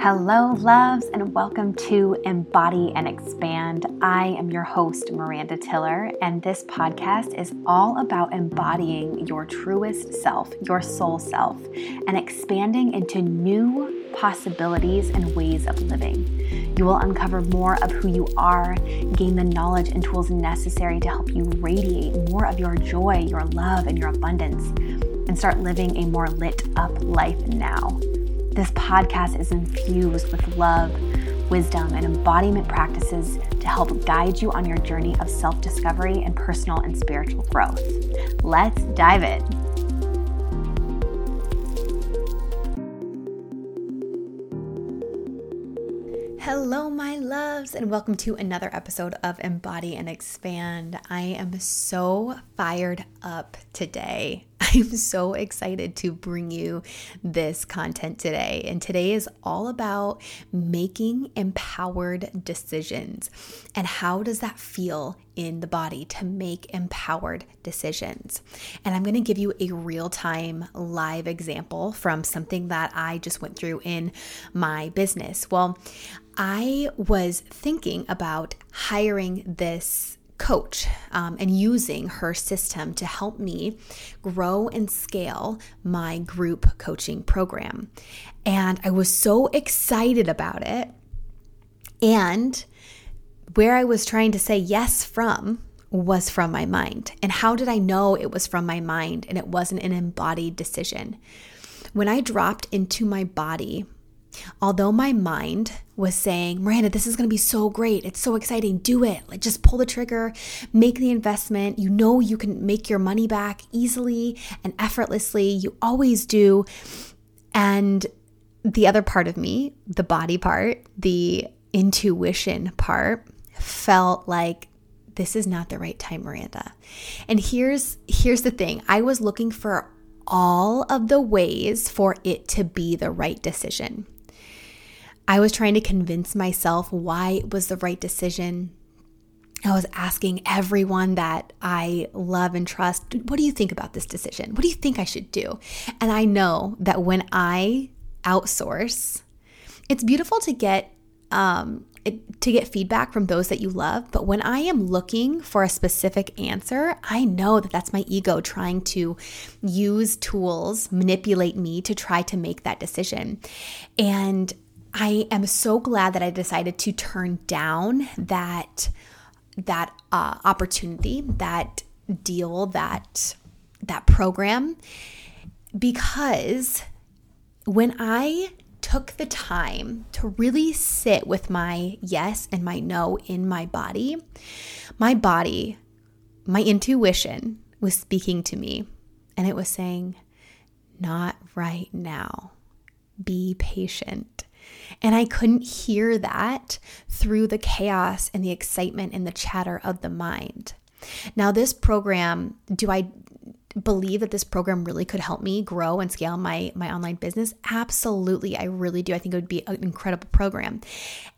Hello, loves, and welcome to Embody and Expand. I am your host, Miranda Tiller, and this podcast is all about embodying your truest self, your soul self, and expanding into new possibilities and ways of living. You will uncover more of who you are, gain the knowledge and tools necessary to help you radiate more of your joy, your love, and your abundance, and start living a more lit up life now. This podcast is infused with love, wisdom, and embodiment practices to help guide you on your journey of self discovery and personal and spiritual growth. Let's dive in. Hello, my loves, and welcome to another episode of Embody and Expand. I am so fired up today. I'm so excited to bring you this content today. And today is all about making empowered decisions. And how does that feel in the body to make empowered decisions? And I'm going to give you a real time live example from something that I just went through in my business. Well, I was thinking about hiring this coach um, and using her system to help me grow and scale my group coaching program. And I was so excited about it. And where I was trying to say yes from was from my mind. And how did I know it was from my mind and it wasn't an embodied decision? When I dropped into my body Although my mind was saying, Miranda, this is going to be so great. It's so exciting. Do it. Like just pull the trigger, make the investment. You know you can make your money back easily and effortlessly. You always do. And the other part of me, the body part, the intuition part, felt like this is not the right time, Miranda. And here's here's the thing. I was looking for all of the ways for it to be the right decision. I was trying to convince myself why it was the right decision. I was asking everyone that I love and trust, what do you think about this decision? What do you think I should do? And I know that when I outsource, it's beautiful to get um, it, to get feedback from those that you love. But when I am looking for a specific answer, I know that that's my ego trying to use tools, manipulate me to try to make that decision. And I am so glad that I decided to turn down that that uh, opportunity, that deal, that that program, because when I took the time to really sit with my yes and my no in my body, my body, my intuition was speaking to me and it was saying, not right now. Be patient. And I couldn't hear that through the chaos and the excitement and the chatter of the mind. Now, this program, do I believe that this program really could help me grow and scale my my online business? Absolutely. I really do. I think it would be an incredible program.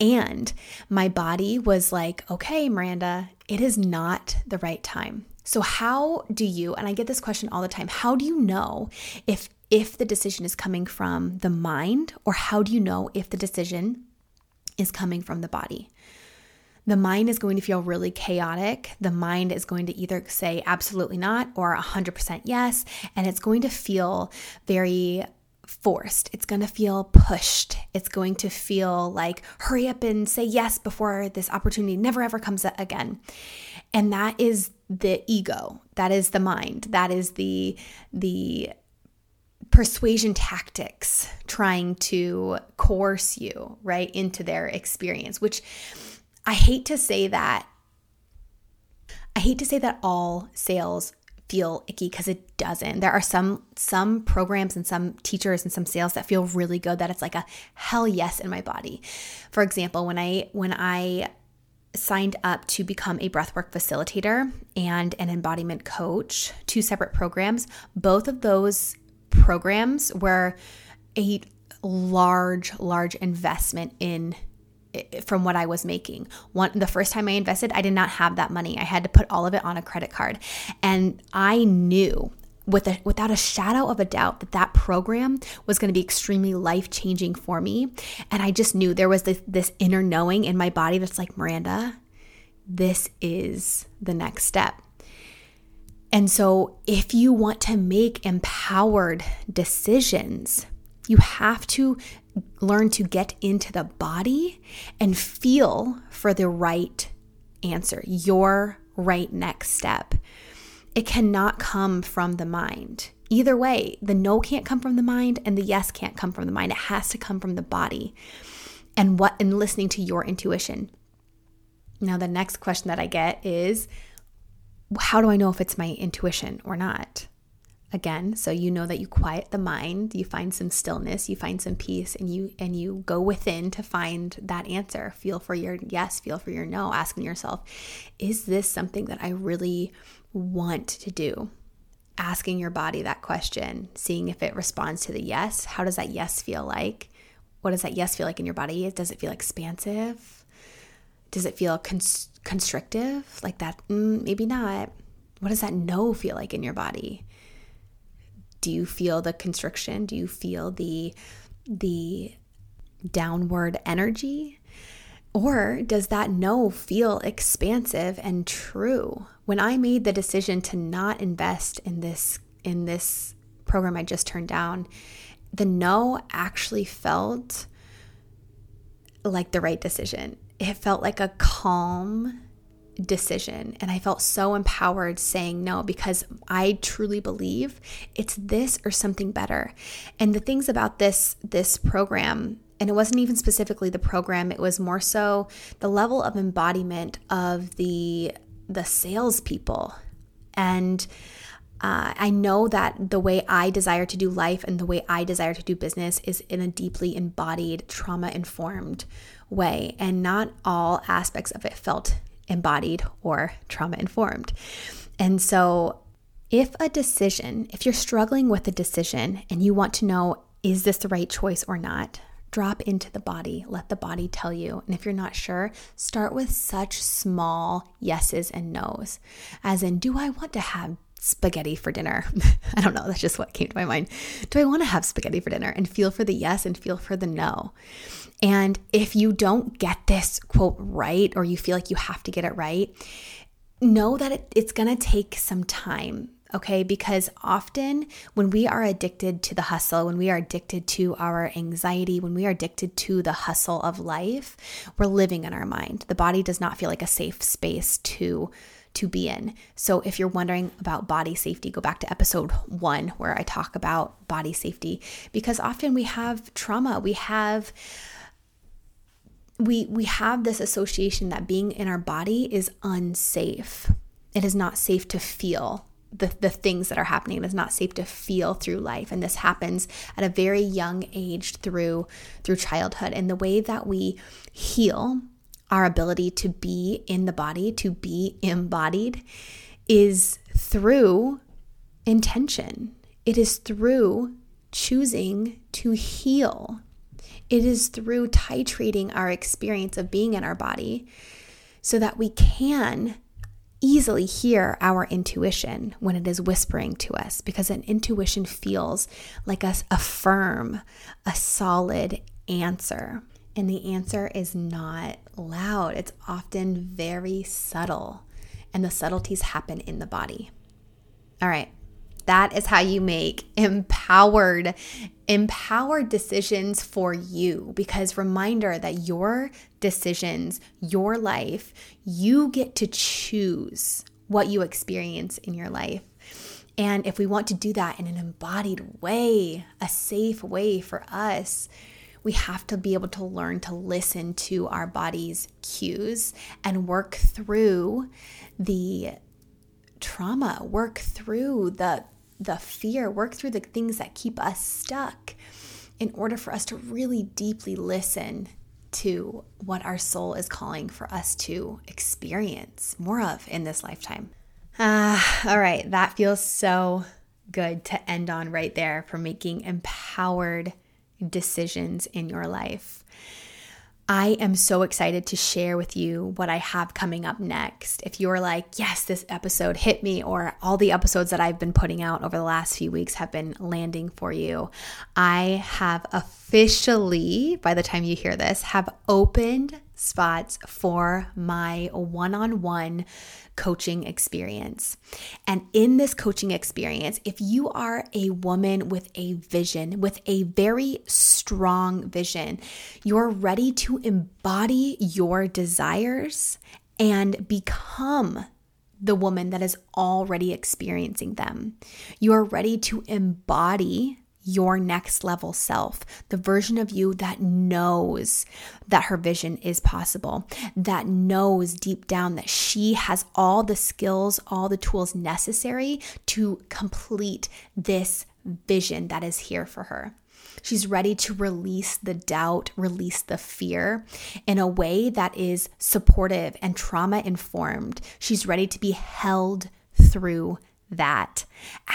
And my body was like okay miranda it is not the right time. So how do you and i get this question all the time how do you know if if the decision is coming from the mind, or how do you know if the decision is coming from the body? The mind is going to feel really chaotic. The mind is going to either say absolutely not or 100% yes. And it's going to feel very forced. It's going to feel pushed. It's going to feel like hurry up and say yes before this opportunity never ever comes again. And that is the ego. That is the mind. That is the the persuasion tactics trying to coerce you right into their experience which i hate to say that i hate to say that all sales feel icky because it doesn't. There are some some programs and some teachers and some sales that feel really good that it's like a hell yes in my body. For example when i when i signed up to become a breathwork facilitator and an embodiment coach two separate programs both of those programs were a large, large investment in from what I was making. One the first time I invested, I did not have that money. I had to put all of it on a credit card. And I knew with a, without a shadow of a doubt that that program was going to be extremely life changing for me. And I just knew there was this, this inner knowing in my body that's like, Miranda, this is the next step. And so, if you want to make empowered decisions, you have to learn to get into the body and feel for the right answer, your right next step. It cannot come from the mind. Either way, the no can't come from the mind and the yes can't come from the mind. It has to come from the body and what and listening to your intuition. Now the next question that I get is how do I know if it's my intuition or not? Again, so you know that you quiet the mind, you find some stillness, you find some peace and you and you go within to find that answer. Feel for your yes, feel for your no, asking yourself, is this something that I really want to do? Asking your body that question, seeing if it responds to the yes. How does that yes feel like? What does that yes feel like in your body? Does it feel expansive? Does it feel constrictive? Like that? Mm, maybe not. What does that no feel like in your body? Do you feel the constriction? Do you feel the the downward energy? Or does that no feel expansive and true? When I made the decision to not invest in this in this program I just turned down, the no actually felt like the right decision. It felt like a calm decision and I felt so empowered saying no because I truly believe it's this or something better. And the things about this this program and it wasn't even specifically the program, it was more so the level of embodiment of the the salespeople. And uh, I know that the way I desire to do life and the way I desire to do business is in a deeply embodied, trauma informed way. And not all aspects of it felt embodied or trauma informed. And so, if a decision, if you're struggling with a decision and you want to know, is this the right choice or not? Drop into the body, let the body tell you. And if you're not sure, start with such small yeses and nos, as in, do I want to have spaghetti for dinner? I don't know, that's just what came to my mind. Do I want to have spaghetti for dinner? And feel for the yes and feel for the no. And if you don't get this quote right, or you feel like you have to get it right, know that it, it's going to take some time. Okay, because often when we are addicted to the hustle, when we are addicted to our anxiety, when we are addicted to the hustle of life, we're living in our mind. The body does not feel like a safe space to to be in. So if you're wondering about body safety, go back to episode 1 where I talk about body safety because often we have trauma, we have we we have this association that being in our body is unsafe. It is not safe to feel the, the things that are happening. It is not safe to feel through life. And this happens at a very young age through through childhood. And the way that we heal our ability to be in the body, to be embodied, is through intention. It is through choosing to heal it is through titrating our experience of being in our body so that we can easily hear our intuition when it is whispering to us because an intuition feels like a, firm, a solid answer. And the answer is not loud, it's often very subtle. And the subtleties happen in the body. All right, that is how you make empowered empowered decisions for you because reminder that your decisions, your life, you get to choose what you experience in your life. And if we want to do that in an embodied way, a safe way for us, we have to be able to learn to listen to our body's cues and work through the trauma, work through the the fear, work through the things that keep us stuck in order for us to really deeply listen to what our soul is calling for us to experience more of in this lifetime. Ah, all right, that feels so good to end on right there for making empowered decisions in your life. I am so excited to share with you what I have coming up next. If you're like, yes, this episode hit me, or all the episodes that I've been putting out over the last few weeks have been landing for you, I have officially, by the time you hear this, have opened spots for my one on one coaching experience. And in this coaching experience, if you are a woman with a vision, with a very strong vision, you're ready to embody your desires and become the woman that is already experiencing them. You are ready to embody your next level self, the version of you that knows that her vision is possible, that knows deep down that she has all the skills, all the tools necessary to complete this vision that is here for her. She's ready to release the doubt, release the fear in a way that is supportive and trauma informed. She's ready to be held through that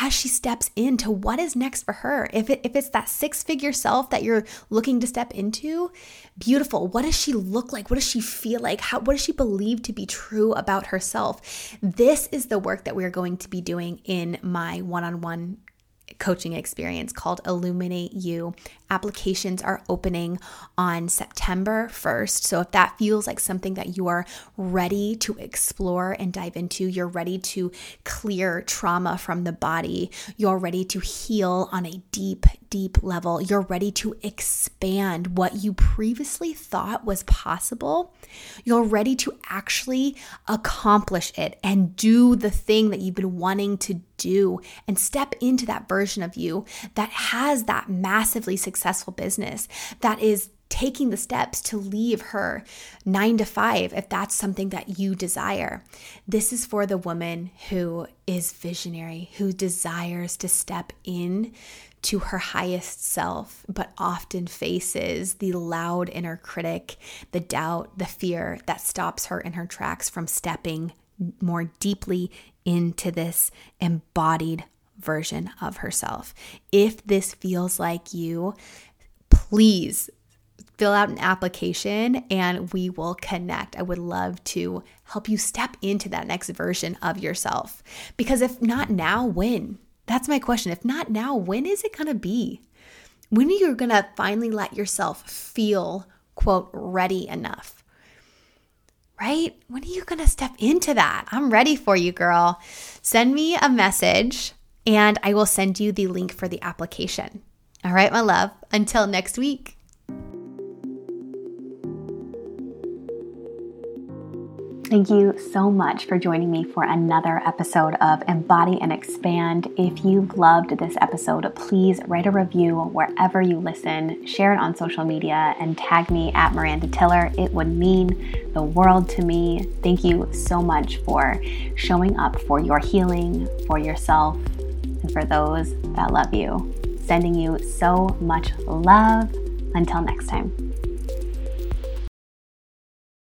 as she steps into what is next for her. If it if it's that six-figure self that you're looking to step into, beautiful. What does she look like? What does she feel like? How what does she believe to be true about herself? This is the work that we're going to be doing in my one-on-one coaching experience called Illuminate You. Applications are opening on September 1st. So if that feels like something that you are ready to explore and dive into, you're ready to clear trauma from the body, you're ready to heal on a deep, deep level, you're ready to expand what you previously thought was possible, you're ready to actually accomplish it and do the thing that you've been wanting to do and step into that version of you that has that massively successful business that is taking the steps to leave her nine to five if that's something that you desire. This is for the woman who is visionary, who desires to step in to her highest self, but often faces the loud inner critic, the doubt, the fear that stops her in her tracks from stepping more deeply into this embodied version of herself. If this feels like you, please fill out an application and we will connect. I would love to help you step into that next version of yourself. Because if not now, when? That's my question. If not now, when is it going to be? When are you going to finally let yourself feel, quote, ready enough? Right? When are you going to step into that? I'm ready for you, girl. Send me a message and I will send you the link for the application. All right, my love. Until next week. Thank you so much for joining me for another episode of Embody and Expand. If you've loved this episode, please write a review wherever you listen, share it on social media, and tag me at Miranda Tiller. It would mean the world to me. Thank you so much for showing up for your healing, for yourself, and for those that love you. Sending you so much love. Until next time.